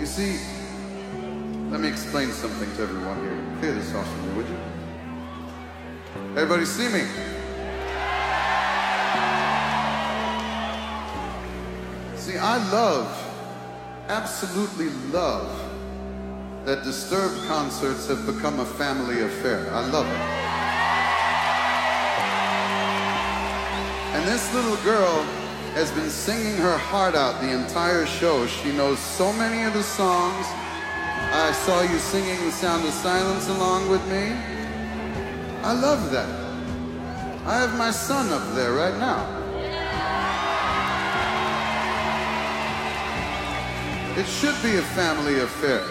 You see, let me explain something to everyone here. Clear this off for me, would you? Everybody see me? See, I love, absolutely love, that Disturbed concerts have become a family affair. I love it. And this little girl has been singing her heart out the entire show. She knows so many of the songs. I saw you singing The Sound of Silence along with me. I love that. I have my son up there right now. It should be a family affair.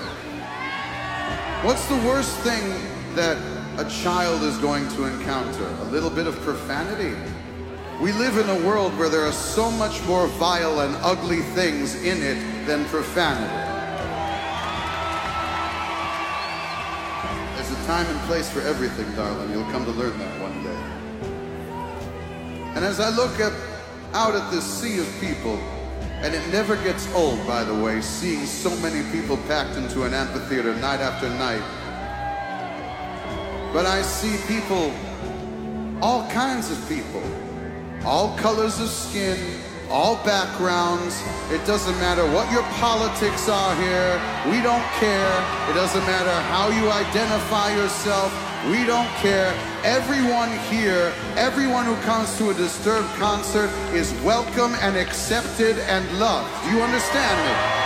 What's the worst thing that a child is going to encounter? A little bit of profanity? We live in a world where there are so much more vile and ugly things in it than profanity. There's a time and place for everything, darling. You'll come to learn that one day. And as I look at, out at this sea of people, and it never gets old, by the way, seeing so many people packed into an amphitheater night after night. But I see people, all kinds of people, all colors of skin, all backgrounds. It doesn't matter what your politics are here. We don't care. It doesn't matter how you identify yourself. We don't care. Everyone here, everyone who comes to a Disturbed concert is welcome and accepted and loved. Do you understand me?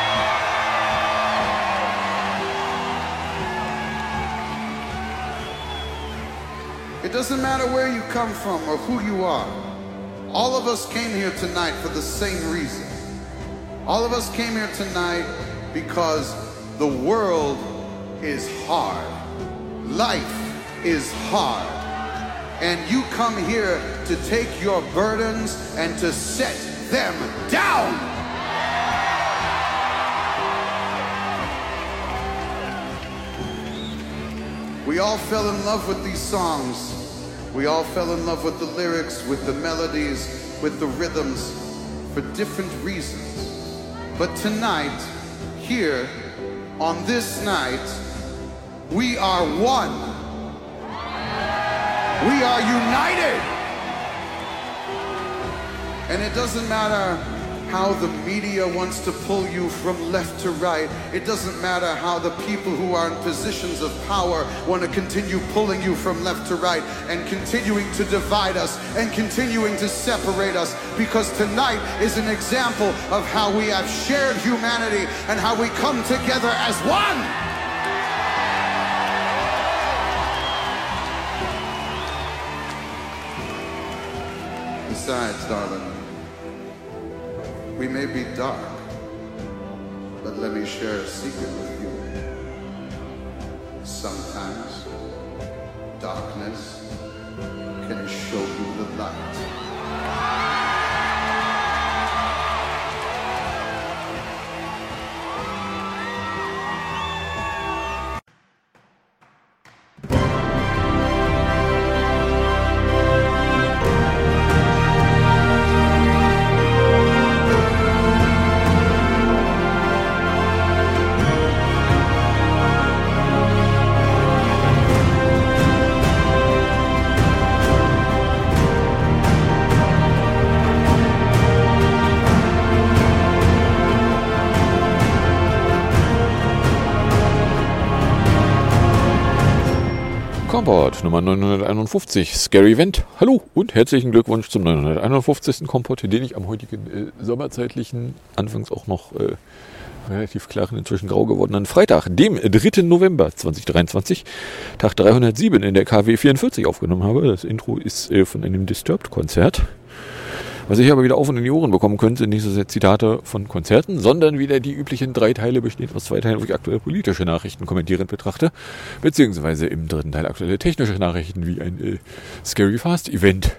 It doesn't matter where you come from or who you are. All of us came here tonight for the same reason. All of us came here tonight because the world is hard. Life is hard. And you come here to take your burdens and to set them down. We all fell in love with these songs. We all fell in love with the lyrics, with the melodies, with the rhythms for different reasons. But tonight, here, on this night, we are one. We are united. And it doesn't matter how the media wants to pull you from left to right. It doesn't matter how the people who are in positions of power want to continue pulling you from left to right and continuing to divide us and continuing to separate us because tonight is an example of how we have shared humanity and how we come together as one. Besides, darling, we may be dark, but let me share a secret with you. Sometimes darkness can show you the light. Kompott Nummer 951, Scary Event. Hallo und herzlichen Glückwunsch zum 951. Kompott, den ich am heutigen äh, sommerzeitlichen, anfangs auch noch äh, relativ klaren, inzwischen grau gewordenen Freitag, dem 3. November 2023, Tag 307 in der KW 44 aufgenommen habe. Das Intro ist äh, von einem Disturbed-Konzert. Was ich aber wieder auf und in die Ohren bekommen könnt, sind nicht so sehr Zitate von Konzerten, sondern wieder die üblichen drei Teile bestehend aus zwei Teilen, wo ich aktuelle politische Nachrichten kommentierend betrachte, beziehungsweise im dritten Teil aktuelle technische Nachrichten wie ein äh, Scary Fast Event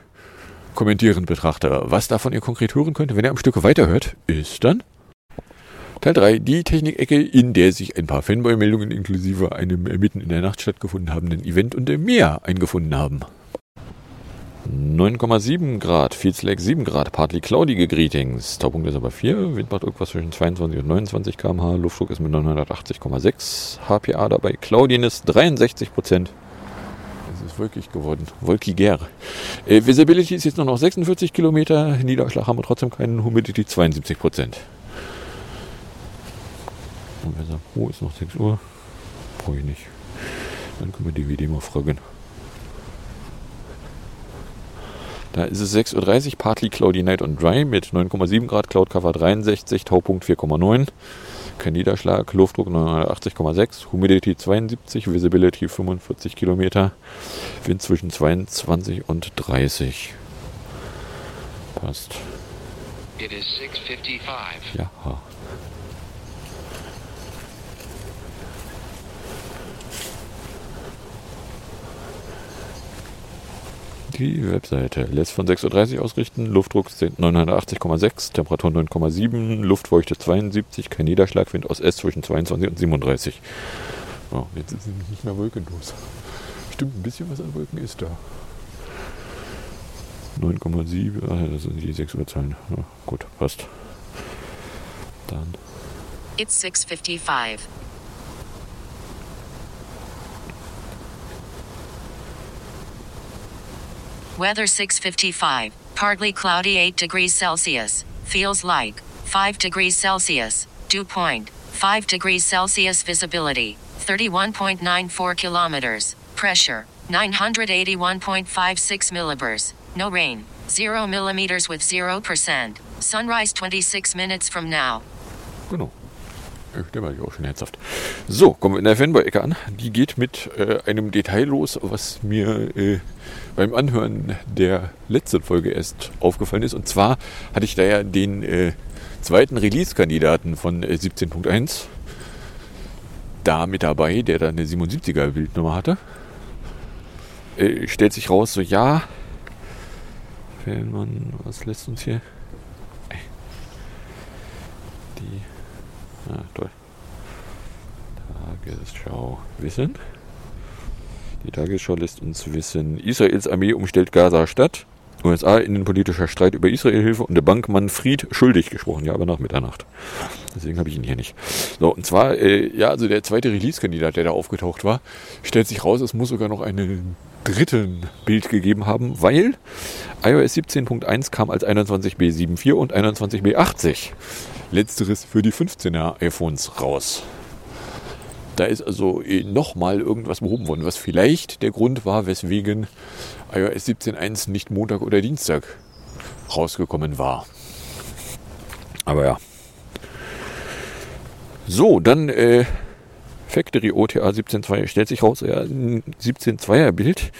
kommentierend betrachte. Was davon ihr konkret hören könnt, wenn ihr am Stück weiterhört, ist dann Teil 3, die Technikecke, in der sich ein paar Fanboy-Meldungen inklusive einem mitten in der Nacht stattgefunden habenden Event und mehr eingefunden haben. 9,7 Grad, Fields Lake 7 Grad, partly cloudige Greetings. Taupunkt ist aber 4, Wind macht irgendwas zwischen 22 und 29 km/h, Luftdruck ist mit 980,6, HPA dabei, Cloudiness 63 Prozent. Es ist wirklich geworden, wolkiger. Äh, Visibility ist jetzt nur noch 46 Kilometer, Niederschlag haben wir trotzdem keinen, Humidity 72 Prozent. Und wir sagen, oh, ist noch 6 Uhr, brauche ich nicht. Dann können wir die WD mal fragen. Da ist es 6.30 Uhr, partly cloudy night and dry mit 9,7 Grad, Cloud Cover 63, Taupunkt 4,9, kein Niederschlag, Luftdruck 980,6, Humidity 72, Visibility 45 Kilometer, Wind zwischen 22 und 30. Passt. It is 6:55. Ja. Die Webseite lässt von 6.30 Uhr ausrichten, Luftdruck 980,6, Temperatur 9,7, Luftfeuchte 72, kein Niederschlag, Wind aus S zwischen 22 und 37. Oh, jetzt ist es nicht mehr wolkenlos. Stimmt, ein bisschen was an Wolken ist da. 9,7, ah, das sind die 6 Uhrzahlen. Ja, gut, passt. Dann It's 6:55. Weather 6:55. Partly cloudy 8 degrees Celsius. Feels like 5 degrees Celsius. Dew point 5 degrees Celsius visibility 31.94 kilometers. Pressure 981.56 millibars. No rain. 0 millimeters with 0%. Sunrise 26 minutes from now. Genau. Äh, Der war ja auch schon herzhaft. So, kommen wir in der Fanboy-Ecke an. Die geht mit äh, einem Detail los, was mir äh, beim Anhören der letzten Folge erst aufgefallen ist. Und zwar hatte ich da ja den äh, zweiten Release-Kandidaten von äh, 17.1 da mit dabei, der da eine 77er Bildnummer hatte. Äh, stellt sich raus, so ja, wenn man, was lässt uns hier? Die Ah, toll. Tagesschau wissen. Die Tagesschau lässt uns wissen, Israels Armee umstellt Gaza-Stadt. USA innenpolitischer Streit über Israelhilfe und der Bankmann Fried schuldig gesprochen. Ja, aber nach Mitternacht. Deswegen habe ich ihn hier nicht. So, und zwar, äh, ja, also der zweite Release-Kandidat, der da aufgetaucht war, stellt sich raus, es muss sogar noch einen dritten Bild gegeben haben, weil iOS 17.1 kam als 21b74 und 21b80. Letzteres für die 15er iPhones raus. Da ist also nochmal irgendwas behoben worden, was vielleicht der Grund war, weswegen iOS 17.1 nicht Montag oder Dienstag rausgekommen war. Aber ja. So, dann äh, Factory OTA 17.2 stellt sich raus, ja, ein 17.2er Bild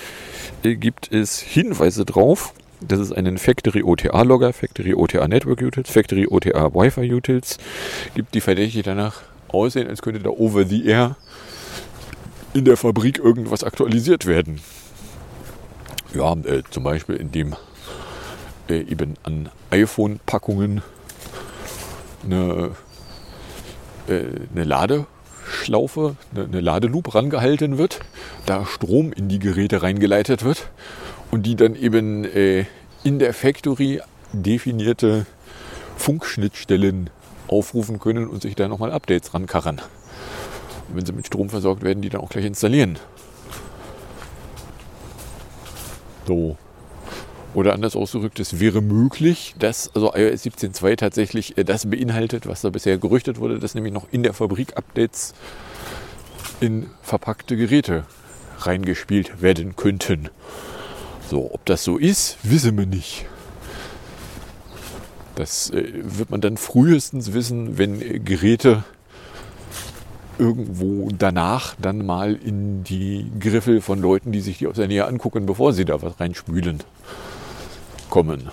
äh, gibt es Hinweise drauf. Das ist einen Factory OTA Logger, Factory OTA Network Utils, Factory OTA Wi-Fi Utils. Gibt die Verdächtige danach aussehen, als könnte da over the air in der Fabrik irgendwas aktualisiert werden. Ja, äh, zum Beispiel indem äh, eben an iPhone-Packungen eine, äh, eine Ladeschlaufe, eine, eine Ladeloop rangehalten wird, da Strom in die Geräte reingeleitet wird und die dann eben äh, in der Factory definierte Funkschnittstellen aufrufen können und sich da nochmal Updates rankarren. Wenn sie mit Strom versorgt werden, die dann auch gleich installieren. So. Oder anders ausgedrückt, es wäre möglich, dass also iOS 17.2 tatsächlich äh, das beinhaltet, was da bisher gerüchtet wurde, dass nämlich noch in der Fabrik Updates in verpackte Geräte reingespielt werden könnten. So, ob das so ist, wissen wir nicht. Das äh, wird man dann frühestens wissen, wenn äh, Geräte irgendwo danach dann mal in die Griffel von Leuten, die sich die aus der Nähe angucken, bevor sie da was reinspülen, kommen.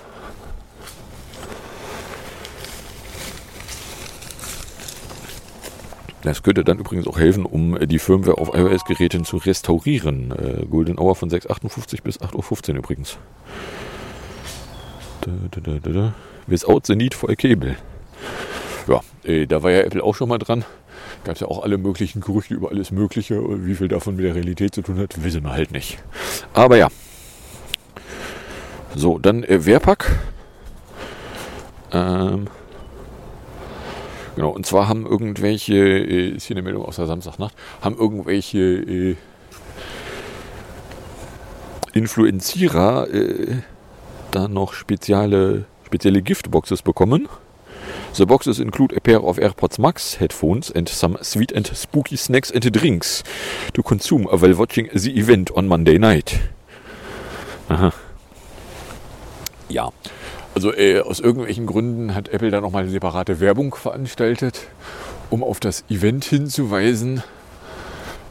Das könnte dann übrigens auch helfen, um die Firmware auf iOS-Geräten zu restaurieren. Äh, Golden Hour von 6.58 bis 8.15 Uhr übrigens. Da, da, da. Without the need for a cable. Ja, äh, da war ja Apple auch schon mal dran. Gab es ja auch alle möglichen Gerüchte über alles Mögliche. Wie viel davon mit der Realität zu tun hat, wissen wir halt nicht. Aber ja. So, dann äh, Wehrpack. Ähm, genau, und zwar haben irgendwelche, äh, ist hier eine Meldung aus der Samstagnacht, haben irgendwelche äh, Influenzierer äh, da noch spezielle, spezielle Giftboxes bekommen. The boxes include a pair of AirPods Max headphones and some sweet and spooky snacks and drinks to consume while watching the event on Monday night. Aha. Ja, also äh, aus irgendwelchen Gründen hat Apple da nochmal eine separate Werbung veranstaltet, um auf das Event hinzuweisen,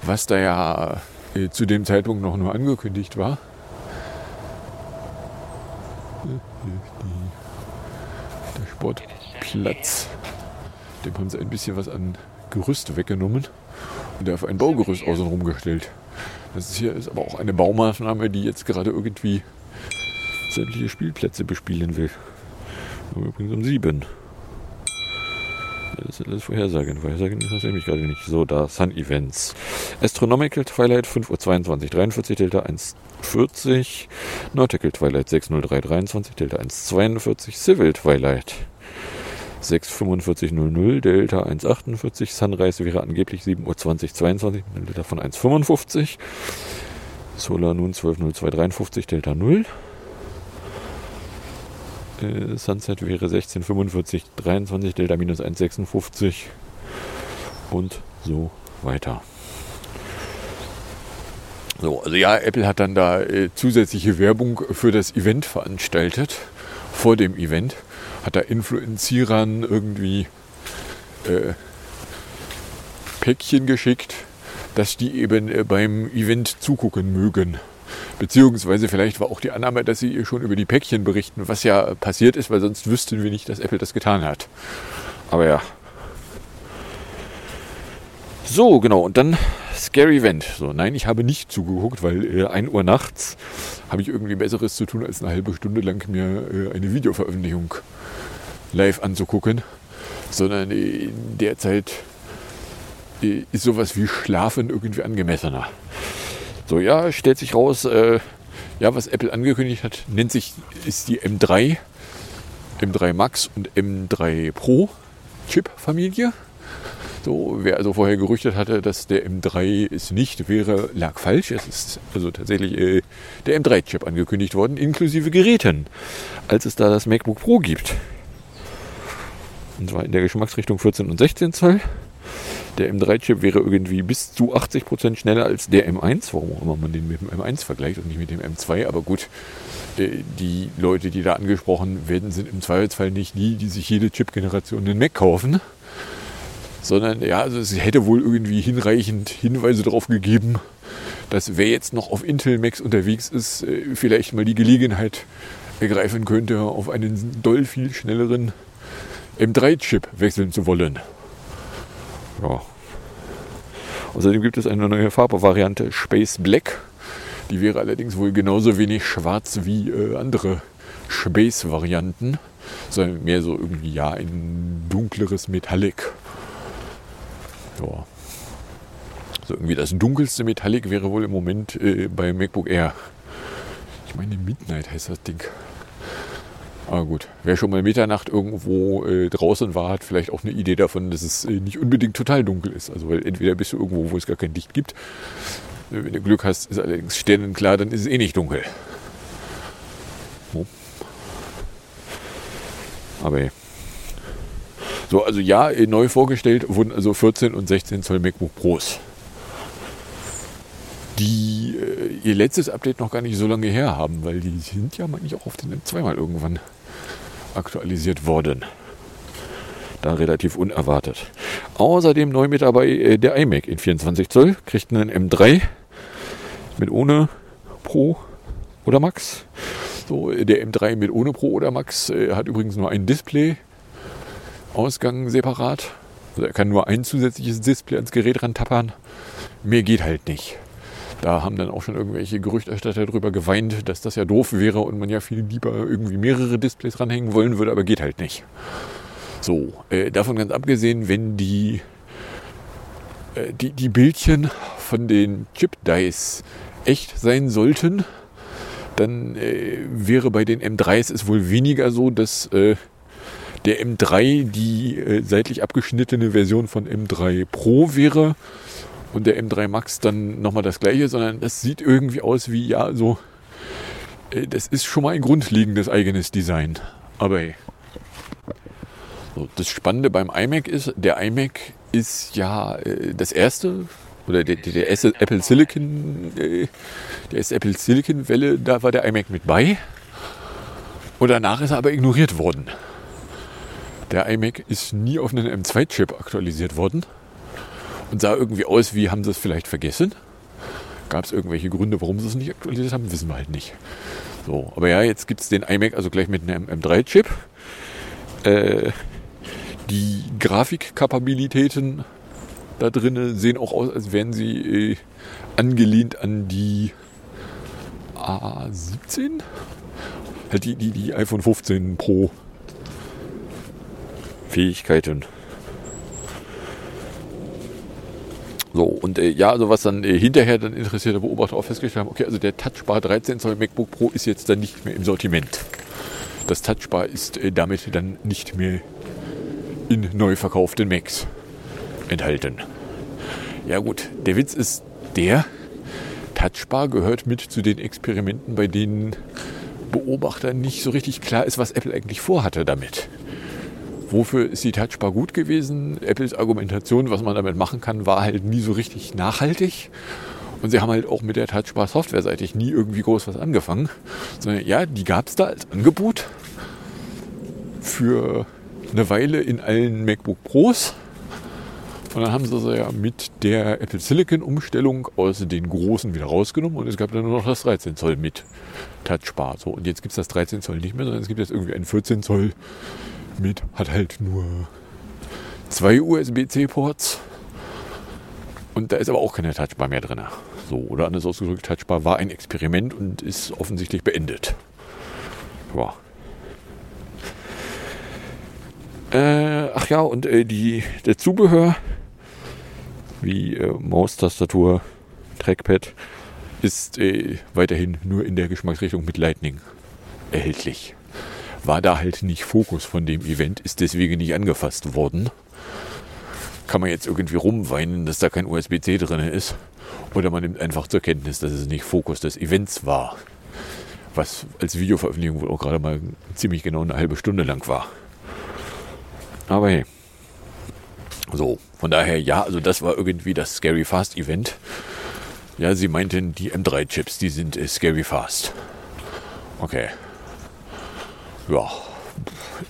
was da ja äh, zu dem Zeitpunkt noch nur angekündigt war. Sportplatz, dem haben sie ein bisschen was an Gerüst weggenommen und auf ein Baugerüst außenrum gestellt. Das hier ist aber auch eine Baumaßnahme, die jetzt gerade irgendwie sämtliche Spielplätze bespielen will. Übrigens um sieben. Sind alles Vorhersagen. Vorhersagen interessiert mich gerade nicht. So, da Sun Events. Astronomical Twilight 5.22 Uhr 43 Delta 1.40. Nautical Twilight 6.03 23 Delta 1.42. Civil Twilight 6.45.00 Delta 1.48. Sunrise wäre angeblich 7.20 Uhr 22 Delta von 1.55. Solar Noon 12.02 53 Delta 0. Äh, Sunset wäre 1645, 23 Delta minus 1,56 und so weiter. So, also ja, Apple hat dann da äh, zusätzliche Werbung für das Event veranstaltet, vor dem Event, hat da Influenzierern irgendwie äh, Päckchen geschickt, dass die eben äh, beim Event zugucken mögen. Beziehungsweise vielleicht war auch die Annahme, dass sie ihr schon über die Päckchen berichten, was ja passiert ist, weil sonst wüssten wir nicht, dass Apple das getan hat. Aber ja. So, genau. Und dann Scary Event. So, nein, ich habe nicht zugeguckt, weil äh, 1 Uhr nachts habe ich irgendwie Besseres zu tun, als eine halbe Stunde lang mir äh, eine Videoveröffentlichung live anzugucken. Sondern äh, in der Zeit äh, ist sowas wie Schlafen irgendwie angemessener. So, ja, stellt sich raus, äh, ja, was Apple angekündigt hat, nennt sich, ist die M3, M3 Max und M3 Pro Chip-Familie. So, wer also vorher gerüchtet hatte, dass der M3 es nicht wäre, lag falsch. Es ist also tatsächlich äh, der M3-Chip angekündigt worden, inklusive Geräten, als es da das MacBook Pro gibt. Und zwar in der Geschmacksrichtung 14 und 16 Zoll. Der M3-Chip wäre irgendwie bis zu 80% schneller als der M1, warum auch immer man den mit dem M1 vergleicht und nicht mit dem M2. Aber gut, äh, die Leute, die da angesprochen werden, sind im Zweifelsfall nicht die, die sich jede Chip-Generation einen Mac kaufen. Sondern ja, also es hätte wohl irgendwie hinreichend Hinweise darauf gegeben, dass wer jetzt noch auf Intel Macs unterwegs ist, äh, vielleicht mal die Gelegenheit ergreifen könnte, auf einen doll viel schnelleren M3-Chip wechseln zu wollen. Ja. Außerdem gibt es eine neue Farbvariante Space Black. Die wäre allerdings wohl genauso wenig schwarz wie äh, andere Space-Varianten, sondern mehr so irgendwie ja ein dunkleres Metallic. Ja. So irgendwie das dunkelste Metallic wäre wohl im Moment äh, bei MacBook Air. Ich meine Midnight heißt das Ding. Aber gut, wer schon mal Mitternacht irgendwo äh, draußen war, hat vielleicht auch eine Idee davon, dass es äh, nicht unbedingt total dunkel ist. Also weil entweder bist du irgendwo, wo es gar kein Licht gibt. Äh, wenn du Glück hast, ist allerdings sternenklar, dann ist es eh nicht dunkel. So. Aber so, also ja, äh, neu vorgestellt wurden also 14 und 16 Zoll MacBook Pros. Die äh, ihr letztes Update noch gar nicht so lange her haben, weil die sind ja manchmal auch auf den M2 mal irgendwann aktualisiert worden. Da relativ unerwartet. Außerdem neu mit dabei äh, der iMac in 24 Zoll. Kriegt einen M3 mit ohne Pro oder Max. So, äh, der M3 mit ohne Pro oder Max äh, hat übrigens nur ein Display. Ausgang separat. Also er kann nur ein zusätzliches Display ans Gerät rantappern. Mehr geht halt nicht. Da haben dann auch schon irgendwelche Gerüchterstatter darüber geweint, dass das ja doof wäre und man ja viel lieber irgendwie mehrere Displays ranhängen wollen würde, aber geht halt nicht. So, äh, davon ganz abgesehen, wenn die, äh, die, die Bildchen von den Chip-Dice echt sein sollten, dann äh, wäre bei den M3s es wohl weniger so, dass äh, der M3 die äh, seitlich abgeschnittene Version von M3 Pro wäre und der M3 Max dann nochmal das gleiche, sondern das sieht irgendwie aus wie, ja, so, äh, das ist schon mal ein grundlegendes eigenes Design. Aber hey. So, das Spannende beim iMac ist, der iMac ist ja äh, das erste, oder der, der, der Apple Silicon, äh, der erste Apple Silicon Welle, da war der iMac mit bei. Und danach ist er aber ignoriert worden. Der iMac ist nie auf einen M2-Chip aktualisiert worden und sah irgendwie aus, wie haben sie es vielleicht vergessen. Gab es irgendwelche Gründe, warum sie es nicht aktualisiert haben, wissen wir halt nicht. So, aber ja, jetzt gibt es den iMac also gleich mit einem M3-Chip. Äh, die Grafikkapabilitäten da drinnen sehen auch aus, als wären sie äh, angelehnt an die A17. Halt die, die, die iPhone 15 Pro Fähigkeiten. So, und äh, ja, also was dann äh, hinterher dann interessierte Beobachter auch festgestellt haben, okay, also der Touchbar 13 Zoll MacBook Pro ist jetzt dann nicht mehr im Sortiment. Das Touchbar ist äh, damit dann nicht mehr in neu verkauften Macs enthalten. Ja gut, der Witz ist der, Touchbar gehört mit zu den Experimenten, bei denen Beobachtern nicht so richtig klar ist, was Apple eigentlich vorhatte damit. Wofür ist die Touchbar gut gewesen? Apples Argumentation, was man damit machen kann, war halt nie so richtig nachhaltig. Und sie haben halt auch mit der Touchbar softwareseitig nie irgendwie groß was angefangen. Sondern ja, die gab es da als Angebot für eine Weile in allen MacBook Pros. Und dann haben sie sie ja mit der Apple Silicon Umstellung aus den großen wieder rausgenommen und es gab dann nur noch das 13 Zoll mit Touchbar. So, und jetzt gibt es das 13 Zoll nicht mehr, sondern es gibt jetzt irgendwie ein 14 Zoll mit, hat halt nur zwei USB-C-Ports. Und da ist aber auch keine Touchbar mehr drin. So, oder anders ausgedrückt, Touchbar war ein Experiment und ist offensichtlich beendet. Ja. Äh, ach ja, und äh, die, der Zubehör, wie äh, Maustastatur, Trackpad, ist äh, weiterhin nur in der Geschmacksrichtung mit Lightning erhältlich. War da halt nicht Fokus von dem Event, ist deswegen nicht angefasst worden. Kann man jetzt irgendwie rumweinen, dass da kein USB-C drin ist. Oder man nimmt einfach zur Kenntnis, dass es nicht Fokus des Events war. Was als Videoveröffentlichung wohl auch gerade mal ziemlich genau eine halbe Stunde lang war. Aber hey. So, von daher, ja, also das war irgendwie das Scary Fast Event. Ja, sie meinten, die M3-Chips, die sind äh, Scary Fast. Okay. Ja,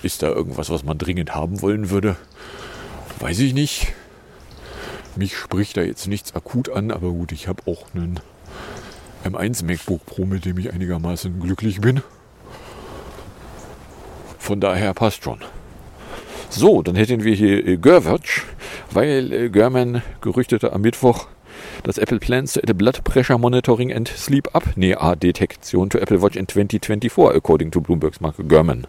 ist da irgendwas, was man dringend haben wollen würde? Weiß ich nicht. Mich spricht da jetzt nichts akut an, aber gut, ich habe auch einen M1 MacBook Pro, mit dem ich einigermaßen glücklich bin. Von daher passt schon. So, dann hätten wir hier äh, weil äh, German gerüchtete am Mittwoch, dass Apple plans to add a blood pressure monitoring and sleep apnea detektion to Apple Watch in 2024, according to Bloomberg's Mark Gurman.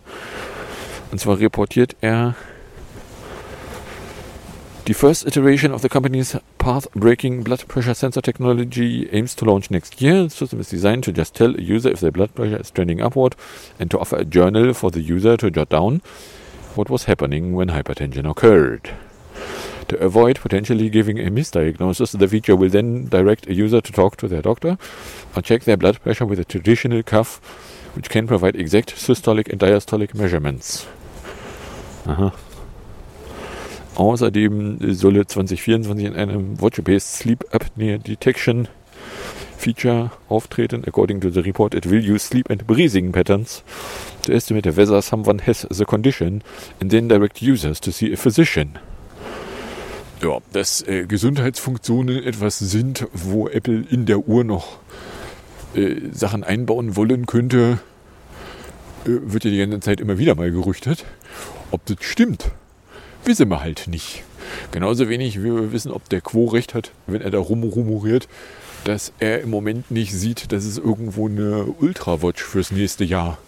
Und zwar reportiert er The first iteration of the company's path-breaking blood pressure sensor technology aims to launch next year. The system is designed to just tell a user if their blood pressure is trending upward and to offer a journal for the user to jot down what was happening when hypertension occurred. To avoid potentially giving a misdiagnosis, the feature will then direct a user to talk to their doctor or check their blood pressure with a traditional cuff, which can provide exact systolic and diastolic measurements. Aha. Außerdem solle 2024 in einem Watch-based Sleep Apnea Detection feature auftreten. According to the report, it will use sleep and breathing patterns to estimate whether someone has the condition and then direct users to see a physician. Ja, dass äh, Gesundheitsfunktionen etwas sind, wo Apple in der Uhr noch äh, Sachen einbauen wollen könnte, äh, wird ja die ganze Zeit immer wieder mal gerüchtet. Ob das stimmt, wissen wir halt nicht. Genauso wenig wie wir wissen, ob der Quo recht hat, wenn er da rumrumoriert, dass er im Moment nicht sieht, dass es irgendwo eine Ultrawatch fürs nächste Jahr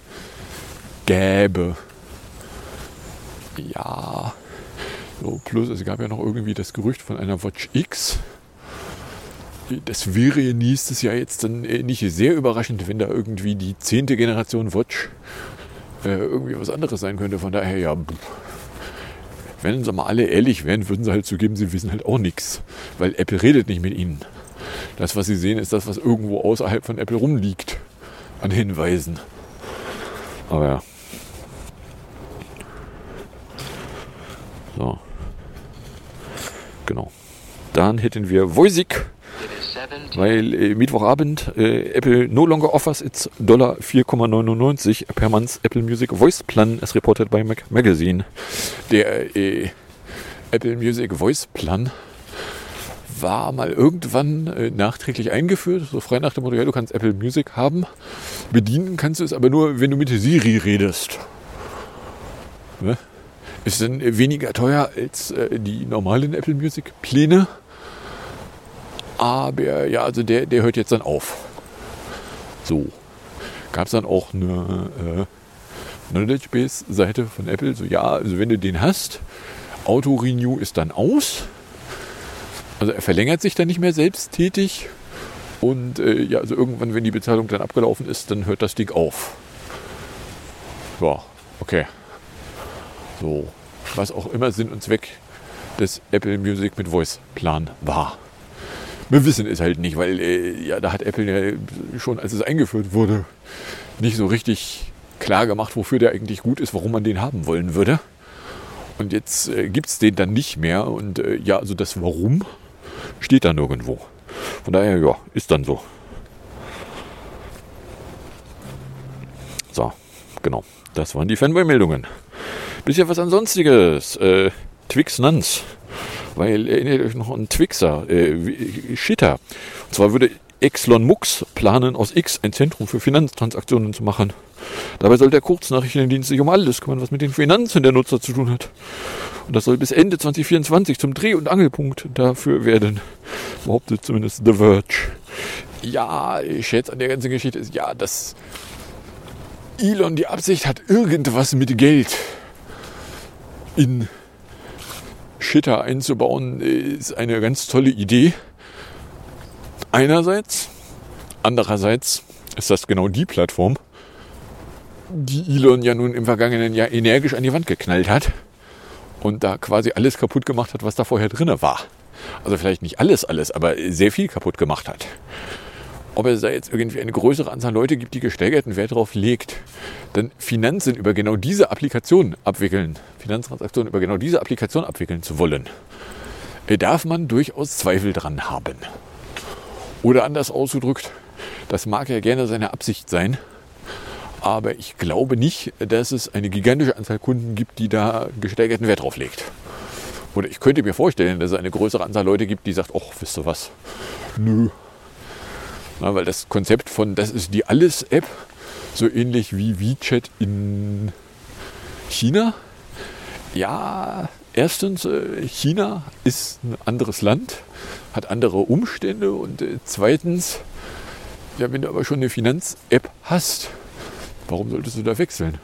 gäbe. Ja. So, plus es gab ja noch irgendwie das Gerücht von einer Watch X. das wäre nächstes Jahr jetzt dann äh, nicht sehr überraschend, wenn da irgendwie die zehnte Generation Watch äh, irgendwie was anderes sein könnte. Von daher, ja, wenn sie mal alle ehrlich wären, würden sie halt zugeben, sie wissen halt auch nichts. Weil Apple redet nicht mit ihnen. Das, was sie sehen, ist das, was irgendwo außerhalb von Apple rumliegt. An Hinweisen. Aber ja. So. Genau. Dann hätten wir Voisig, It is 17. weil äh, Mittwochabend äh, Apple no longer offers its Dollar 4,99 per month Apple Music Voice Plan as reported by Mac Magazine. Der äh, Apple Music Voice Plan war mal irgendwann äh, nachträglich eingeführt, so frei nach dem Motto, ja, du kannst Apple Music haben, bedienen kannst du es aber nur, wenn du mit Siri redest. Ne? Ist dann äh, weniger teuer als äh, die normalen Apple Music Pläne. Aber ja, also der, der hört jetzt dann auf. So. Gab es dann auch eine äh, Knowledge Base Seite von Apple. So, ja, also wenn du den hast, Auto Renew ist dann aus. Also er verlängert sich dann nicht mehr selbsttätig. Und äh, ja, also irgendwann, wenn die Bezahlung dann abgelaufen ist, dann hört das Ding auf. Ja, okay. So, was auch immer Sinn und Zweck des Apple Music mit Voice Plan war. Wir wissen es halt nicht, weil äh, ja, da hat Apple ja schon, als es eingeführt wurde, nicht so richtig klar gemacht, wofür der eigentlich gut ist, warum man den haben wollen würde. Und jetzt äh, gibt es den dann nicht mehr. Und äh, ja, also das Warum steht da nirgendwo. Von daher, ja, ist dann so. So, genau. Das waren die Fanboy-Meldungen. Bisschen was ansonstiges. Äh, Twix Nuns. Weil erinnert euch noch an Twixer, äh, wie- Shitter. Und zwar würde Exlon Mux planen, aus X ein Zentrum für Finanztransaktionen zu machen. Dabei soll der Kurznachrichtendienst sich um alles kümmern, was mit den Finanzen der Nutzer zu tun hat. Und das soll bis Ende 2024 zum Dreh- und Angelpunkt dafür werden. Behauptet zumindest The Verge. Ja, ich schätze an der ganzen Geschichte ist, ja, dass Elon die Absicht hat, irgendwas mit Geld in Shitter einzubauen, ist eine ganz tolle Idee. Einerseits, andererseits ist das genau die Plattform, die Elon ja nun im vergangenen Jahr energisch an die Wand geknallt hat und da quasi alles kaputt gemacht hat, was da vorher drin war. Also vielleicht nicht alles, alles, aber sehr viel kaputt gemacht hat. Ob es da jetzt irgendwie eine größere Anzahl Leute gibt, die gesteigerten Wert darauf legt, dann Finanzen über genau diese Applikation abwickeln, Finanztransaktionen über genau diese Applikation abwickeln zu wollen, äh, darf man durchaus Zweifel dran haben. Oder anders ausgedrückt, das mag ja gerne seine Absicht sein, aber ich glaube nicht, dass es eine gigantische Anzahl Kunden gibt, die da gesteigerten Wert drauf legt. Oder ich könnte mir vorstellen, dass es eine größere Anzahl Leute gibt, die sagt, ach, wisst ihr was, nö. Na, weil das Konzept von, das ist die Alles-App, so ähnlich wie WeChat in China. Ja, erstens, äh, China ist ein anderes Land, hat andere Umstände und äh, zweitens, ja, wenn du aber schon eine Finanz-App hast, warum solltest du da wechseln?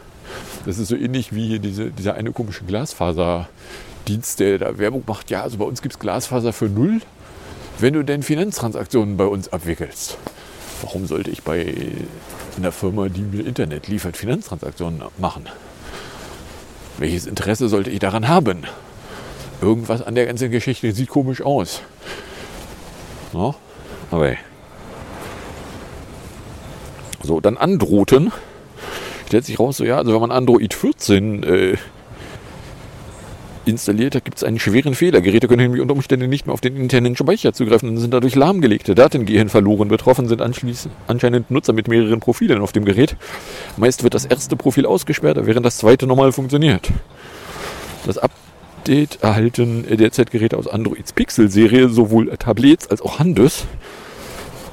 Das ist so ähnlich wie hier diese, dieser eine komische Glasfaserdienst, der da Werbung macht. Ja, also bei uns gibt es Glasfaser für null, wenn du denn Finanztransaktionen bei uns abwickelst. Warum sollte ich bei einer Firma, die mir Internet liefert, Finanztransaktionen machen? Welches Interesse sollte ich daran haben? Irgendwas an der ganzen Geschichte sieht komisch aus. No? Aber. So, dann androhten. Stellt sich raus, so ja, also wenn man Android 14 äh, installiert hat, gibt es einen schweren Fehler. Geräte können nämlich unter Umständen nicht mehr auf den internen Speicher zugreifen und sind dadurch lahmgelegte. Daten gehen verloren. Betroffen sind anscheinend Nutzer mit mehreren Profilen auf dem Gerät. Meist wird das erste Profil ausgesperrt, während das zweite normal funktioniert. Das Update erhalten derzeit Geräte aus Androids Pixel-Serie, sowohl Tablets als auch Handes.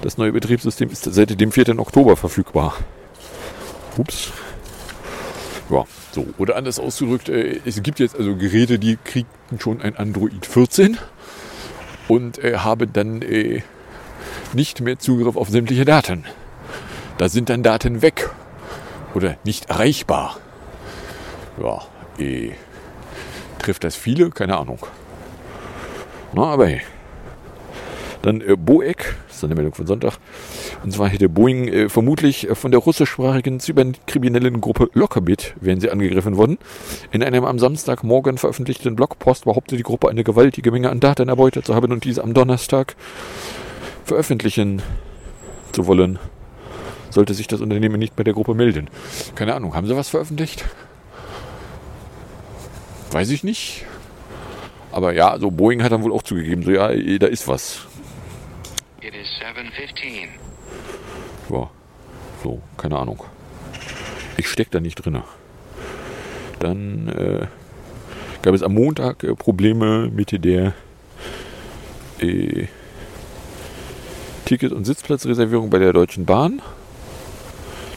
Das neue Betriebssystem ist seit dem 4. Oktober verfügbar. Ups. Ja, so. Oder anders ausgedrückt, äh, es gibt jetzt also Geräte, die kriegen schon ein Android 14 und äh, haben dann äh, nicht mehr Zugriff auf sämtliche Daten. Da sind dann Daten weg oder nicht erreichbar. Ja, äh, trifft das viele? Keine Ahnung. Na, aber hey. Dann äh, Boeck, das ist eine Meldung von Sonntag. Und zwar hätte Boeing äh, vermutlich äh, von der russischsprachigen cyberkriminellen Gruppe Lockerbit wären sie angegriffen worden. In einem am Samstagmorgen veröffentlichten Blogpost behauptet die Gruppe eine gewaltige Menge an Daten erbeutet zu haben und diese am Donnerstag veröffentlichen zu wollen. Sollte sich das Unternehmen nicht bei der Gruppe melden. Keine Ahnung, haben sie was veröffentlicht? Weiß ich nicht. Aber ja, so Boeing hat dann wohl auch zugegeben, so ja, da ist was. It is 7:15. Ja, so, keine Ahnung. Ich steck da nicht drin. Dann äh, gab es am Montag äh, Probleme mit der äh, Ticket- und Sitzplatzreservierung bei der Deutschen Bahn.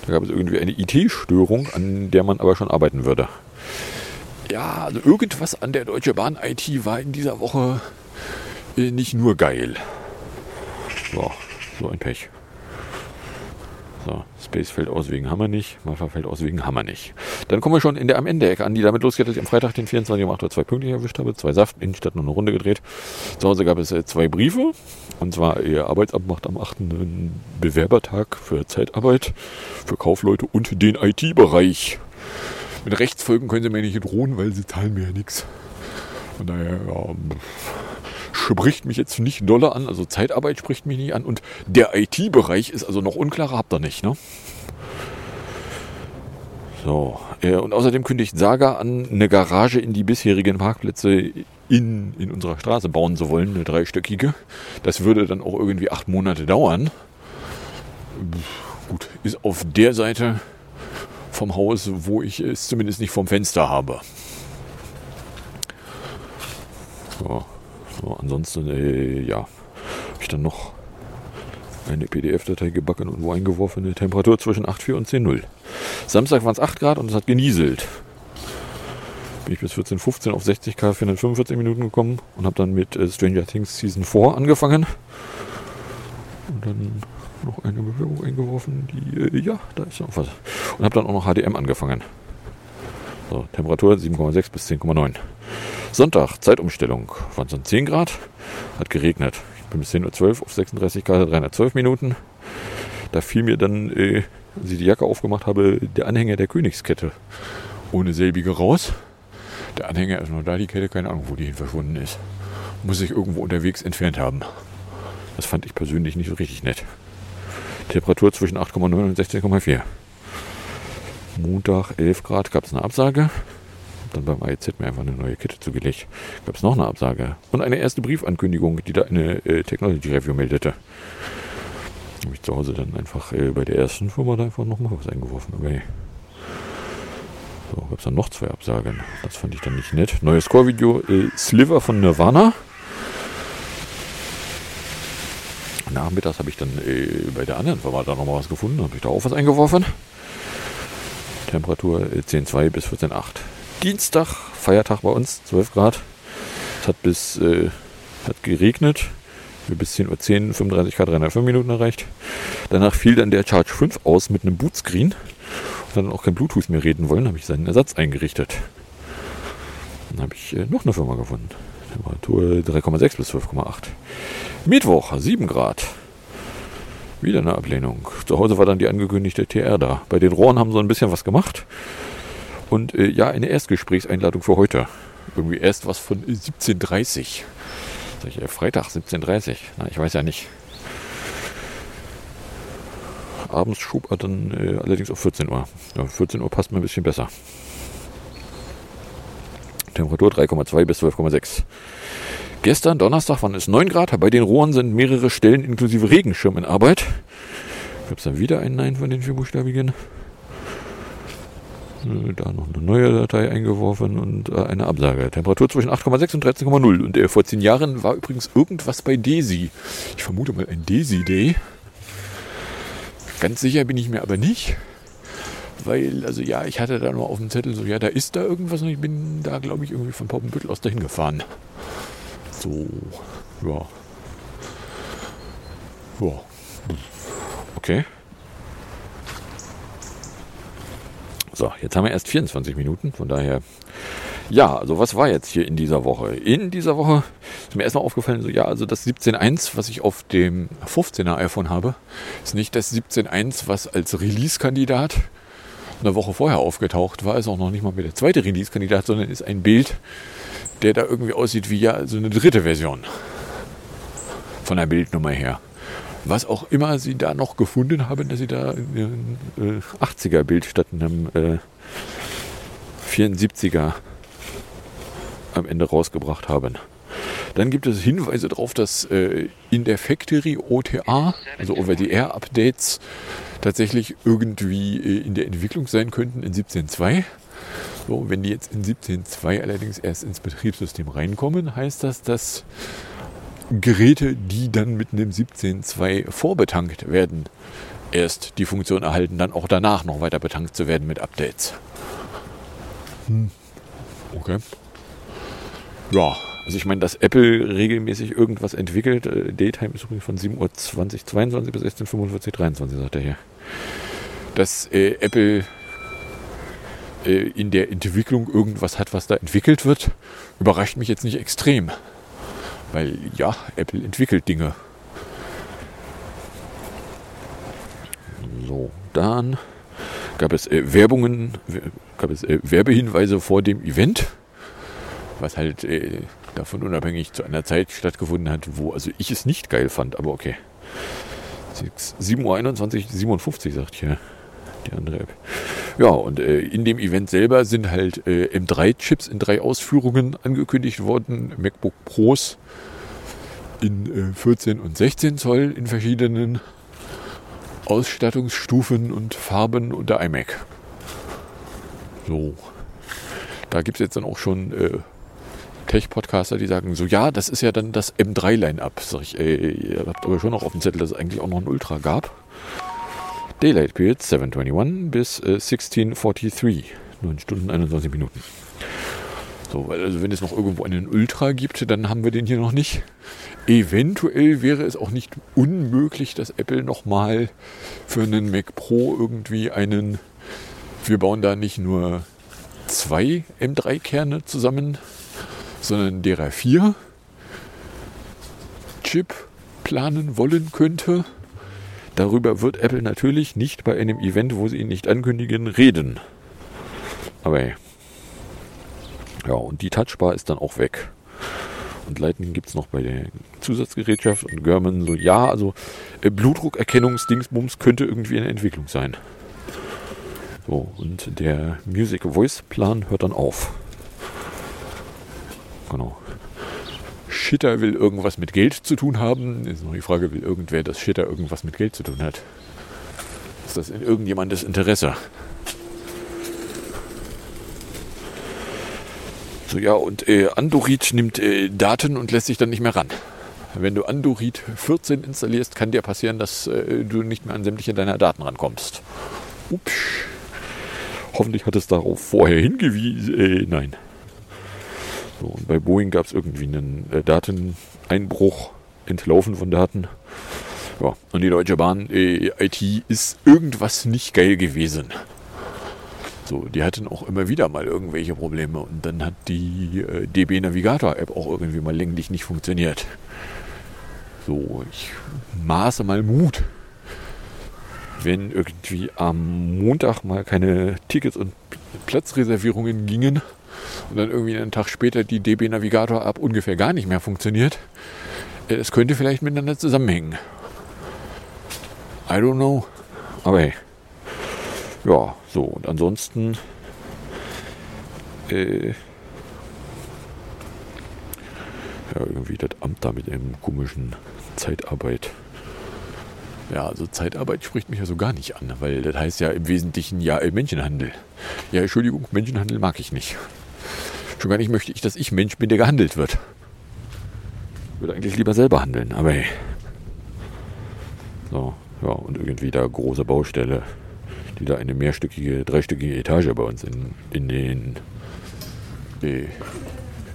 Da gab es irgendwie eine IT-Störung, an der man aber schon arbeiten würde. Ja, also irgendwas an der Deutsche Bahn IT war in dieser Woche äh, nicht nur geil. So, so ein Pech. So, Space fällt aus wegen Hammer nicht, Malfa fällt aus wegen Hammer nicht. Dann kommen wir schon in der am Ende Ecke an, die damit losgeht, dass ich am Freitag den 24. um 8 Uhr zwei Pünktlich erwischt habe, zwei Saft, Innenstadt noch eine Runde gedreht. Zu Hause gab es äh, zwei Briefe, und zwar ihr Arbeitsamt macht am 8. einen Bewerbertag für Zeitarbeit, für Kaufleute und den IT-Bereich. Mit Rechtsfolgen können sie mir nicht drohen, weil sie zahlen mir ja nichts. Von daher, ja, spricht mich jetzt nicht doller an, also Zeitarbeit spricht mich nicht an und der IT-Bereich ist also noch unklarer, habt ihr nicht, ne? So, äh, und außerdem kündigt Saga an, eine Garage in die bisherigen Parkplätze in, in unserer Straße bauen zu wollen, eine dreistöckige. Das würde dann auch irgendwie acht Monate dauern. Gut, ist auf der Seite vom Haus, wo ich es zumindest nicht vom Fenster habe. So, so ansonsten, äh, ja, habe ich dann noch eine PDF-Datei gebacken und wo eingeworfen, eine Temperatur zwischen 8,4 und 10,0. Samstag waren es 8 Grad und es hat genieselt. Bin ich bis 14,15 auf 60 Grad für 45 Minuten gekommen und habe dann mit äh, Stranger Things Season 4 angefangen. Und dann noch eine Bewerbung eingeworfen, die, äh, ja, da ist noch was. Und habe dann auch noch HDM angefangen. So, Temperatur 7,6 bis 10,9. Sonntag, Zeitumstellung, waren dann 10 Grad, hat geregnet. Ich bin bis 10.12 Uhr auf 36 Grad, 312 Minuten. Da fiel mir dann, äh, als ich die Jacke aufgemacht habe, der Anhänger der Königskette ohne selbige raus. Der Anhänger ist noch da, die Kette, keine Ahnung, wo die hin verschwunden ist. Muss sich irgendwo unterwegs entfernt haben. Das fand ich persönlich nicht so richtig nett. Temperatur zwischen 8,9 und 16,4. Montag 11 Grad gab es eine Absage. Hab dann beim AEZ mir einfach eine neue Kette zugelegt. Gab es noch eine Absage. Und eine erste Briefankündigung, die da eine äh, Technology Review meldete. Habe ich zu Hause dann einfach äh, bei der ersten Firma da einfach nochmal was eingeworfen. Okay. So, gab es dann noch zwei Absagen. Das fand ich dann nicht nett. Neues Score-Video, äh, Sliver von Nirvana. Nachmittags habe ich dann äh, bei der anderen Firma da nochmal was gefunden. Habe ich da auch was eingeworfen. Temperatur äh, 10,2 bis 14,8. Dienstag, Feiertag bei uns, 12 Grad. Es hat bis äh, hat geregnet. Wir bis 10.10 Uhr 35 Grad 305 Minuten erreicht. Danach fiel dann der Charge 5 aus mit einem Bootscreen. Und dann auch kein Bluetooth mehr reden wollen, habe ich seinen Ersatz eingerichtet. Dann habe ich äh, noch eine Firma gefunden. Temperatur 3,6 bis 12,8. Mittwoch, 7 Grad. Wieder eine Ablehnung. Zu Hause war dann die angekündigte TR da. Bei den Rohren haben sie ein bisschen was gemacht. Und äh, ja, eine Erstgesprächseinladung für heute. Irgendwie erst was von 17.30 Sag ich, äh, Freitag 17.30 Na, ich weiß ja nicht. Abends schob er dann äh, allerdings auf 14 Uhr. Ja, 14 Uhr passt mir ein bisschen besser. Temperatur 3,2 bis 12,6. Gestern, Donnerstag, waren es 9 Grad. Bei den Rohren sind mehrere Stellen inklusive Regenschirm in Arbeit. Gab es dann wieder einen Nein von den vierbuchstabigen. Da noch eine neue Datei eingeworfen und äh, eine Absage. Temperatur zwischen 8,6 und 13,0. Und äh, vor 10 Jahren war übrigens irgendwas bei Desi. Ich vermute mal ein Desi-Day. Ganz sicher bin ich mir aber nicht. Weil, also ja, ich hatte da nur auf dem Zettel so, ja, da ist da irgendwas und ich bin da, glaube ich, irgendwie von Poppenbüttel aus dahin gefahren. So, ja. Ja. Okay. So, jetzt haben wir erst 24 Minuten, von daher Ja, also was war jetzt hier in dieser Woche? In dieser Woche ist mir erstmal aufgefallen, so ja, also das 17.1, was ich auf dem 15er iPhone habe, ist nicht das 17.1, was als Release-Kandidat eine Woche vorher aufgetaucht war, ist auch noch nicht mal mehr der zweite Release-Kandidat, sondern ist ein Bild, der da irgendwie aussieht wie ja so eine dritte Version von der Bildnummer her. Was auch immer sie da noch gefunden haben, dass sie da ein äh, 80er Bild statt einem äh, 74er am Ende rausgebracht haben. Dann gibt es Hinweise darauf, dass äh, in der Factory OTA, also Over-the-Air-Updates, tatsächlich irgendwie äh, in der Entwicklung sein könnten in 17.2. So, wenn die jetzt in 17.2 allerdings erst ins Betriebssystem reinkommen, heißt das, dass Geräte, die dann mit einem 17.2 vorbetankt werden, erst die Funktion erhalten, dann auch danach noch weiter betankt zu werden mit Updates. Hm. Okay. Ja, also ich meine, dass Apple regelmäßig irgendwas entwickelt. Äh, Daytime ist übrigens von 7.20 Uhr 22 bis 16.45 23, sagt er hier. Dass äh, Apple äh, in der Entwicklung irgendwas hat, was da entwickelt wird, überrascht mich jetzt nicht extrem. Weil ja, Apple entwickelt Dinge. So, dann gab es äh, Werbungen, gab es äh, Werbehinweise vor dem Event, was halt äh, davon unabhängig zu einer Zeit stattgefunden hat, wo also ich es nicht geil fand, aber okay. 7.21 Uhr 57, sagt hier die andere App. Ja, und äh, in dem Event selber sind halt äh, M3-Chips in drei Ausführungen angekündigt worden. MacBook Pros in äh, 14 und 16 Zoll in verschiedenen Ausstattungsstufen und Farben und der iMac. So. Da gibt es jetzt dann auch schon äh, Tech-Podcaster, die sagen so, ja, das ist ja dann das M3-Line-Up. Sag ich, ey, ihr habt aber schon noch auf dem Zettel, dass es eigentlich auch noch ein Ultra gab. Daylight Period 721 bis äh, 1643. 9 Stunden 21 Minuten. So, also wenn es noch irgendwo einen Ultra gibt, dann haben wir den hier noch nicht. Eventuell wäre es auch nicht unmöglich, dass Apple nochmal für einen Mac Pro irgendwie einen, wir bauen da nicht nur zwei M3-Kerne zusammen, sondern derer vier Chip planen wollen könnte. Darüber wird Apple natürlich nicht bei einem Event, wo sie ihn nicht ankündigen, reden. Aber ja, und die Touchbar ist dann auch weg. Und Lightning gibt es noch bei der Zusatzgerätschaft und German so, ja, also äh, Blutdruckerkennungsdingsbums könnte irgendwie eine Entwicklung sein. So, und der Music Voice Plan hört dann auf. Genau. Shitter will irgendwas mit Geld zu tun haben. Ist noch die Frage, will irgendwer, dass Shitter irgendwas mit Geld zu tun hat? Ist das in irgendjemandes Interesse? So, ja, und äh, Andorit nimmt äh, Daten und lässt sich dann nicht mehr ran. Wenn du Andorit 14 installierst, kann dir passieren, dass äh, du nicht mehr an sämtliche deiner Daten rankommst. Ups. Hoffentlich hat es darauf vorher hingewiesen. Äh, nein. So, und bei Boeing gab es irgendwie einen äh, Dateneinbruch, Entlaufen von Daten. Ja, und die Deutsche Bahn äh, IT ist irgendwas nicht geil gewesen. So, die hatten auch immer wieder mal irgendwelche Probleme und dann hat die äh, DB Navigator App auch irgendwie mal länglich nicht funktioniert. So, ich maße mal Mut. Wenn irgendwie am Montag mal keine Tickets und Platzreservierungen gingen und dann irgendwie einen Tag später die DB Navigator App ungefähr gar nicht mehr funktioniert, äh, es könnte vielleicht miteinander zusammenhängen. I don't know. Aber hey. Ja, so, und ansonsten äh, ja, irgendwie das Amt da mit einem komischen Zeitarbeit. Ja, also Zeitarbeit spricht mich ja so gar nicht an, weil das heißt ja im Wesentlichen ja äh, Menschenhandel. Ja, Entschuldigung, Menschenhandel mag ich nicht. Schon gar nicht möchte ich, dass ich Mensch bin, der gehandelt wird. Ich würde eigentlich lieber selber handeln, aber hey. So, ja, und irgendwie da große Baustelle die da eine mehrstöckige, dreistöckige Etage bei uns in, in den äh,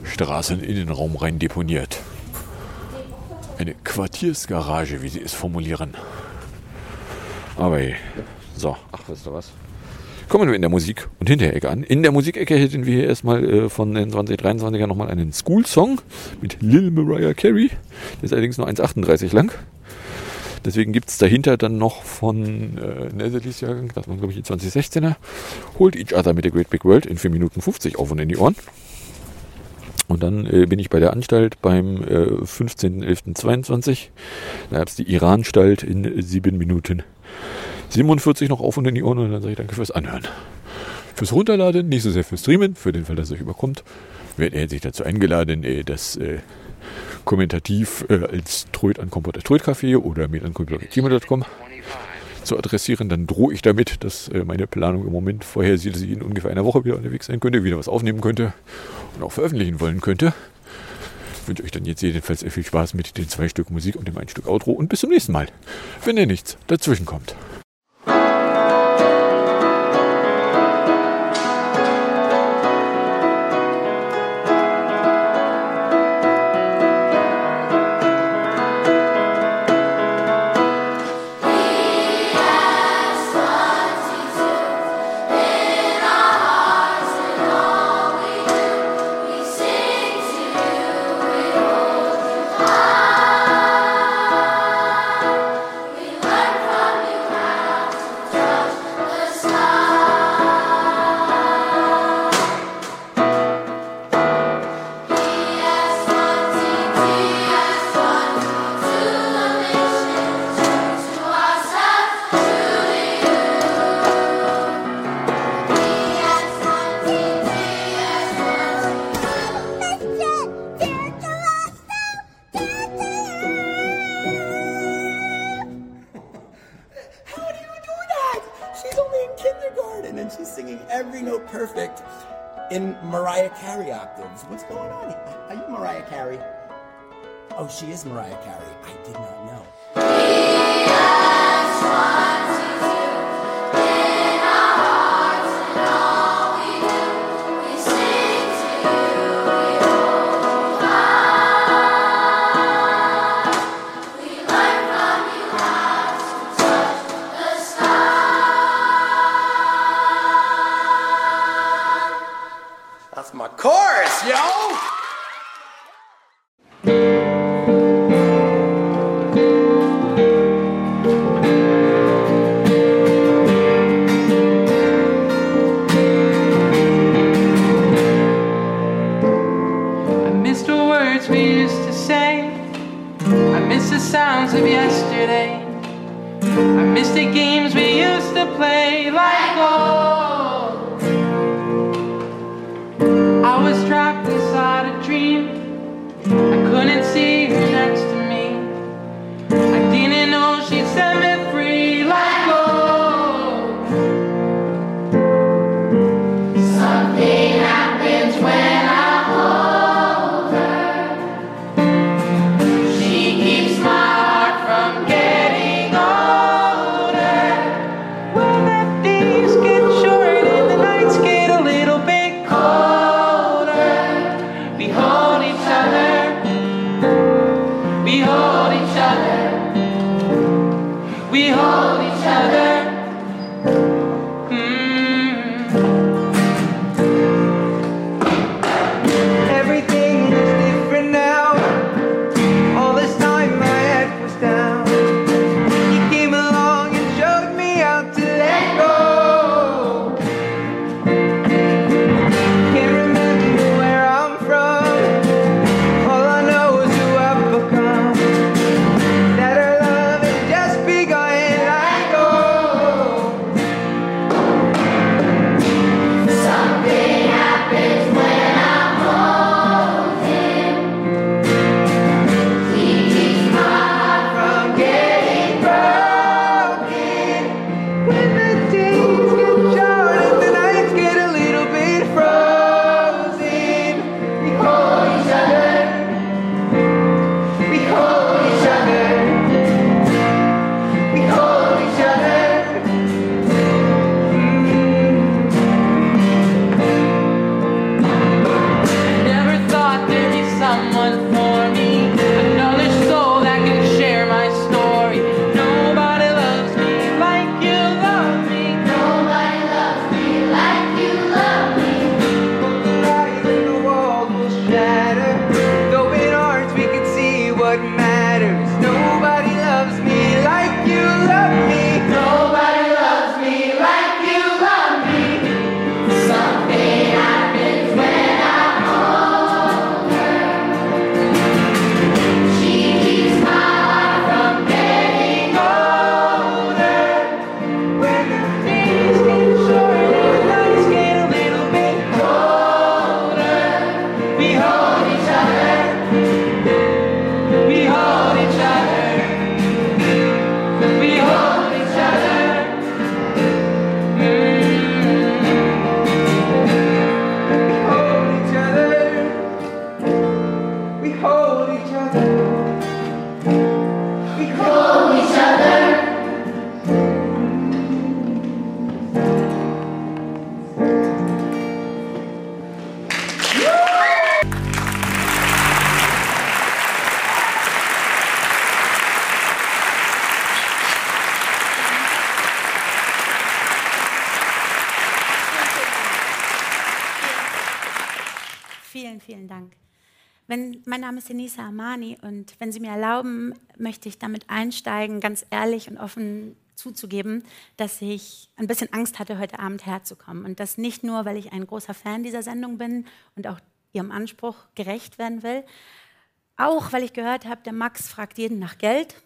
Straßeninnenraum rein deponiert. Eine Quartiersgarage, wie sie es formulieren. Aber hey, so, ach, wisst ihr was? Kommen wir in der Musik- und Hinterecke an. In der Musikecke hätten wir hier erstmal äh, von den 2023er nochmal einen School-Song mit Lil Mariah Carey. Der ist allerdings nur 1,38 lang. Deswegen gibt es dahinter dann noch von äh, Netherlies Jahrgang, das waren glaube ich die 2016er, Hold Each Other mit der Great Big World in 4 Minuten 50 auf und in die Ohren. Und dann äh, bin ich bei der Anstalt beim äh, 15.11.22. Da gab es die Iranstalt in 7 Minuten 47 noch auf und in die Ohren und dann sage ich danke fürs Anhören. Fürs Runterladen, nicht so sehr fürs Streamen, für den Fall, dass es euch überkommt, wird er sich dazu eingeladen, äh, das äh, kommentativ äh, als Tröd an Kompott Tröd Café oder mit an Twenty-five. zu adressieren, dann drohe ich damit, dass äh, meine Planung im Moment vorhersieht, dass ich in ungefähr einer Woche wieder unterwegs sein könnte, wieder was aufnehmen könnte und auch veröffentlichen wollen könnte. Ich wünsche euch dann jetzt jedenfalls viel Spaß mit den zwei Stück Musik und dem ein Stück Outro und bis zum nächsten Mal, wenn ihr nichts dazwischen kommt. Mariah Carey octaves. What's going on? Are you Mariah Carey? Oh, she is Mariah Carey. I did not know. Vielen, vielen Dank. Wenn, mein Name ist Denise Armani und wenn Sie mir erlauben, möchte ich damit einsteigen, ganz ehrlich und offen zuzugeben, dass ich ein bisschen Angst hatte, heute Abend herzukommen. Und das nicht nur, weil ich ein großer Fan dieser Sendung bin und auch Ihrem Anspruch gerecht werden will, auch weil ich gehört habe, der Max fragt jeden nach Geld.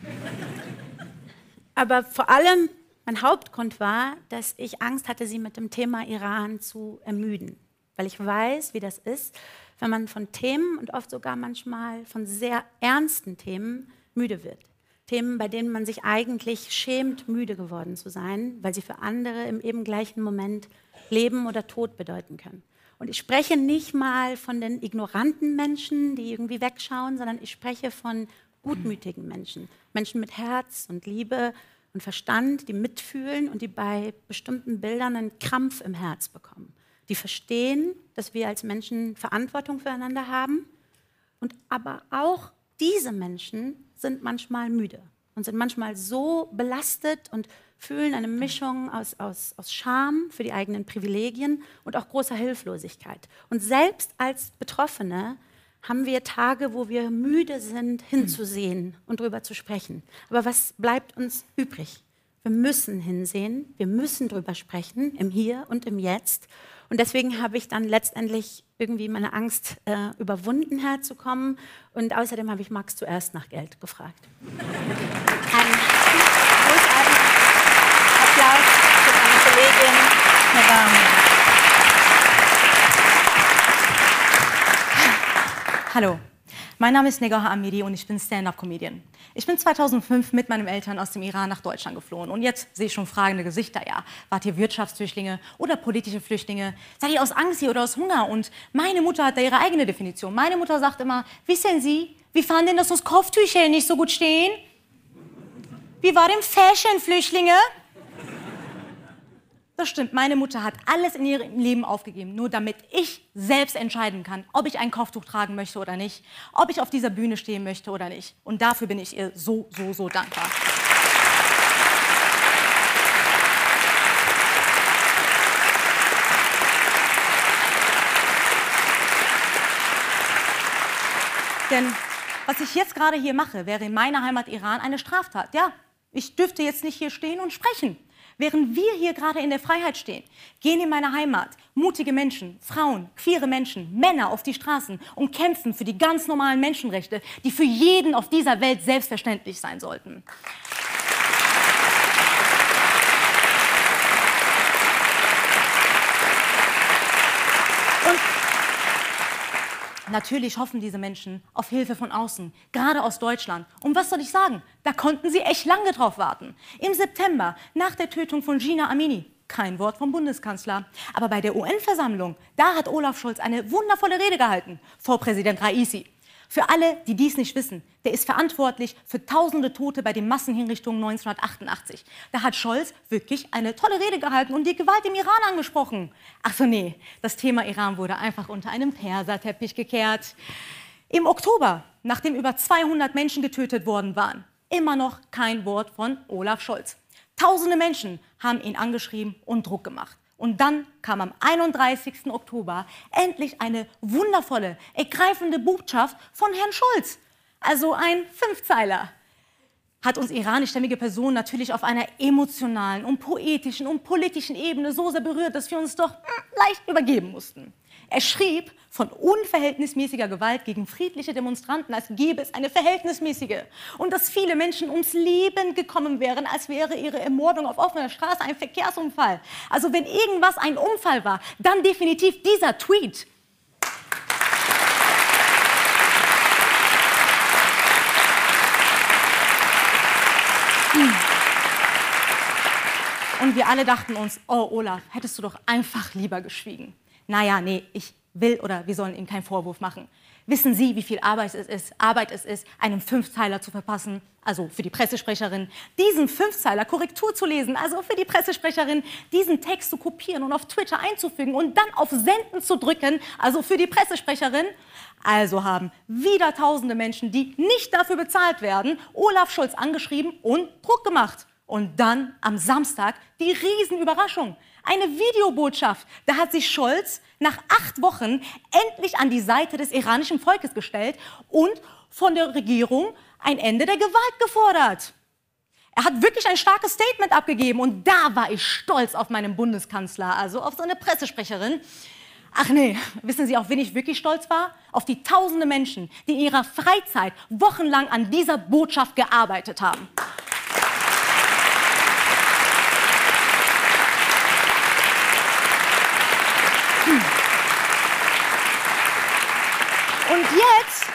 Aber vor allem mein Hauptgrund war, dass ich Angst hatte, Sie mit dem Thema Iran zu ermüden weil ich weiß, wie das ist, wenn man von Themen und oft sogar manchmal von sehr ernsten Themen müde wird. Themen, bei denen man sich eigentlich schämt, müde geworden zu sein, weil sie für andere im eben gleichen Moment Leben oder Tod bedeuten können. Und ich spreche nicht mal von den ignoranten Menschen, die irgendwie wegschauen, sondern ich spreche von gutmütigen Menschen. Menschen mit Herz und Liebe und Verstand, die mitfühlen und die bei bestimmten Bildern einen Krampf im Herz bekommen die verstehen, dass wir als Menschen Verantwortung füreinander haben. Und aber auch diese Menschen sind manchmal müde und sind manchmal so belastet und fühlen eine Mischung aus, aus, aus Scham für die eigenen Privilegien und auch großer Hilflosigkeit. Und selbst als Betroffene haben wir Tage, wo wir müde sind, hinzusehen und darüber zu sprechen. Aber was bleibt uns übrig? Wir müssen hinsehen, wir müssen darüber sprechen, im Hier und im Jetzt. Und deswegen habe ich dann letztendlich irgendwie meine Angst äh, überwunden, herzukommen. Und außerdem habe ich Max zuerst nach Geld gefragt. Ein großartigen Applaus für meine Kollegin Nirvana. Hallo, mein Name ist Negah Amiri und ich bin Stand-Up-Comedian. Ich bin 2005 mit meinen Eltern aus dem Iran nach Deutschland geflohen. Und jetzt sehe ich schon fragende Gesichter. Ja, wart ihr Wirtschaftsflüchtlinge oder politische Flüchtlinge? Seid ihr aus Angst hier oder aus Hunger? Und meine Mutter hat da ihre eigene Definition. Meine Mutter sagt immer, wissen Sie, wie fanden dass uns Kopftücher nicht so gut stehen? Wie war dem Fashion-Flüchtlinge? Das stimmt, meine Mutter hat alles in ihrem Leben aufgegeben, nur damit ich selbst entscheiden kann, ob ich ein Kopftuch tragen möchte oder nicht, ob ich auf dieser Bühne stehen möchte oder nicht. Und dafür bin ich ihr so, so, so dankbar. Denn was ich jetzt gerade hier mache, wäre in meiner Heimat Iran eine Straftat. Ja, ich dürfte jetzt nicht hier stehen und sprechen. Während wir hier gerade in der Freiheit stehen, gehen in meiner Heimat mutige Menschen, Frauen, queere Menschen, Männer auf die Straßen und kämpfen für die ganz normalen Menschenrechte, die für jeden auf dieser Welt selbstverständlich sein sollten. Natürlich hoffen diese Menschen auf Hilfe von außen, gerade aus Deutschland. Und was soll ich sagen? Da konnten sie echt lange drauf warten. Im September, nach der Tötung von Gina Amini, kein Wort vom Bundeskanzler. Aber bei der UN-Versammlung, da hat Olaf Scholz eine wundervolle Rede gehalten vor Präsident Raisi. Für alle, die dies nicht wissen, der ist verantwortlich für tausende Tote bei den Massenhinrichtungen 1988. Da hat Scholz wirklich eine tolle Rede gehalten und die Gewalt im Iran angesprochen. Ach so, nee, das Thema Iran wurde einfach unter einem Perserteppich gekehrt. Im Oktober, nachdem über 200 Menschen getötet worden waren, immer noch kein Wort von Olaf Scholz. Tausende Menschen haben ihn angeschrieben und Druck gemacht. Und dann kam am 31. Oktober endlich eine wundervolle, ergreifende Botschaft von Herrn Schulz. Also ein Fünfzeiler hat uns iranischstämmige Personen natürlich auf einer emotionalen und poetischen und politischen Ebene so sehr berührt, dass wir uns doch hm, leicht übergeben mussten. Er schrieb von unverhältnismäßiger Gewalt gegen friedliche Demonstranten, als gäbe es eine verhältnismäßige. Und dass viele Menschen ums Leben gekommen wären, als wäre ihre Ermordung auf offener Straße ein Verkehrsunfall. Also wenn irgendwas ein Unfall war, dann definitiv dieser Tweet. Und wir alle dachten uns, oh Olaf, hättest du doch einfach lieber geschwiegen. Naja, nee, ich will oder wir sollen ihm keinen Vorwurf machen. Wissen Sie, wie viel Arbeit es ist, Arbeit es ist, einen Fünfzeiler zu verpassen, also für die Pressesprecherin, diesen Fünfzeiler Korrektur zu lesen, also für die Pressesprecherin, diesen Text zu kopieren und auf Twitter einzufügen und dann auf Senden zu drücken, also für die Pressesprecherin. Also haben wieder tausende Menschen, die nicht dafür bezahlt werden, Olaf Scholz angeschrieben und Druck gemacht. Und dann am Samstag die Riesenüberraschung. Eine Videobotschaft. Da hat sich Scholz nach acht Wochen endlich an die Seite des iranischen Volkes gestellt und von der Regierung ein Ende der Gewalt gefordert. Er hat wirklich ein starkes Statement abgegeben und da war ich stolz auf meinen Bundeskanzler, also auf seine Pressesprecherin. Ach nee, wissen Sie, auf wen ich wirklich stolz war? Auf die tausende Menschen, die in ihrer Freizeit wochenlang an dieser Botschaft gearbeitet haben. Jetzt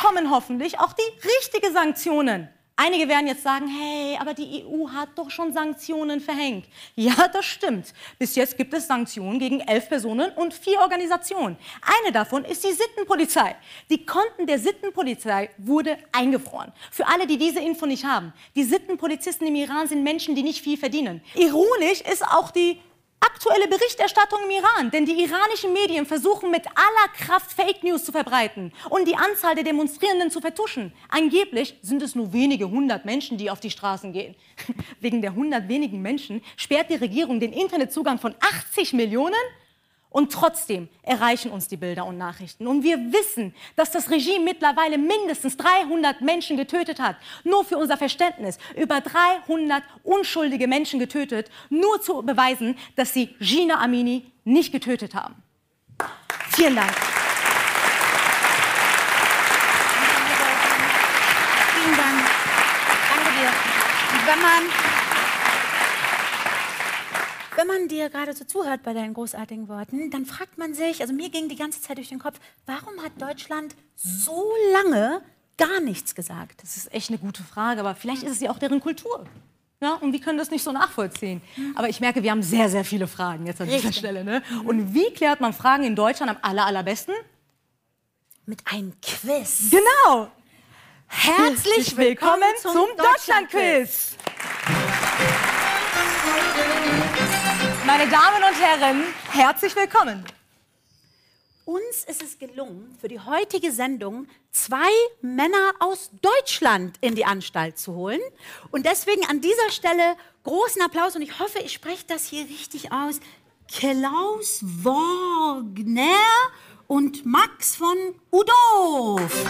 kommen hoffentlich auch die richtigen Sanktionen. Einige werden jetzt sagen, hey, aber die EU hat doch schon Sanktionen verhängt. Ja, das stimmt. Bis jetzt gibt es Sanktionen gegen elf Personen und vier Organisationen. Eine davon ist die Sittenpolizei. Die Konten der Sittenpolizei wurde eingefroren. Für alle, die diese Info nicht haben. Die Sittenpolizisten im Iran sind Menschen, die nicht viel verdienen. Ironisch ist auch die aktuelle Berichterstattung im Iran, denn die iranischen Medien versuchen mit aller Kraft Fake News zu verbreiten und die Anzahl der Demonstrierenden zu vertuschen. Angeblich sind es nur wenige hundert Menschen, die auf die Straßen gehen. Wegen der hundert wenigen Menschen sperrt die Regierung den Internetzugang von 80 Millionen und trotzdem erreichen uns die Bilder und Nachrichten. Und wir wissen, dass das Regime mittlerweile mindestens 300 Menschen getötet hat. Nur für unser Verständnis. Über 300 unschuldige Menschen getötet, nur zu beweisen, dass sie Gina Amini nicht getötet haben. Vielen Dank. Vielen Dank. Danke dir. Wenn man, wenn man dir gerade so zuhört bei deinen großartigen Worten, dann fragt man sich, also mir ging die ganze Zeit durch den Kopf, warum hat Deutschland so lange gar nichts gesagt? Das ist echt eine gute Frage, aber vielleicht ist es ja auch deren Kultur. Ja, und wir können das nicht so nachvollziehen. Aber ich merke, wir haben sehr, sehr viele Fragen jetzt an dieser Richtig. Stelle. Ne? Und wie klärt man Fragen in Deutschland am aller, allerbesten? Mit einem Quiz. Genau! Herzlich willkommen zum Deutschlandquiz! Meine Damen und Herren, herzlich willkommen! Uns ist es gelungen, für die heutige Sendung zwei Männer aus Deutschland in die Anstalt zu holen. Und deswegen an dieser Stelle großen Applaus und ich hoffe, ich spreche das hier richtig aus. Klaus Wagner und Max von Udorf.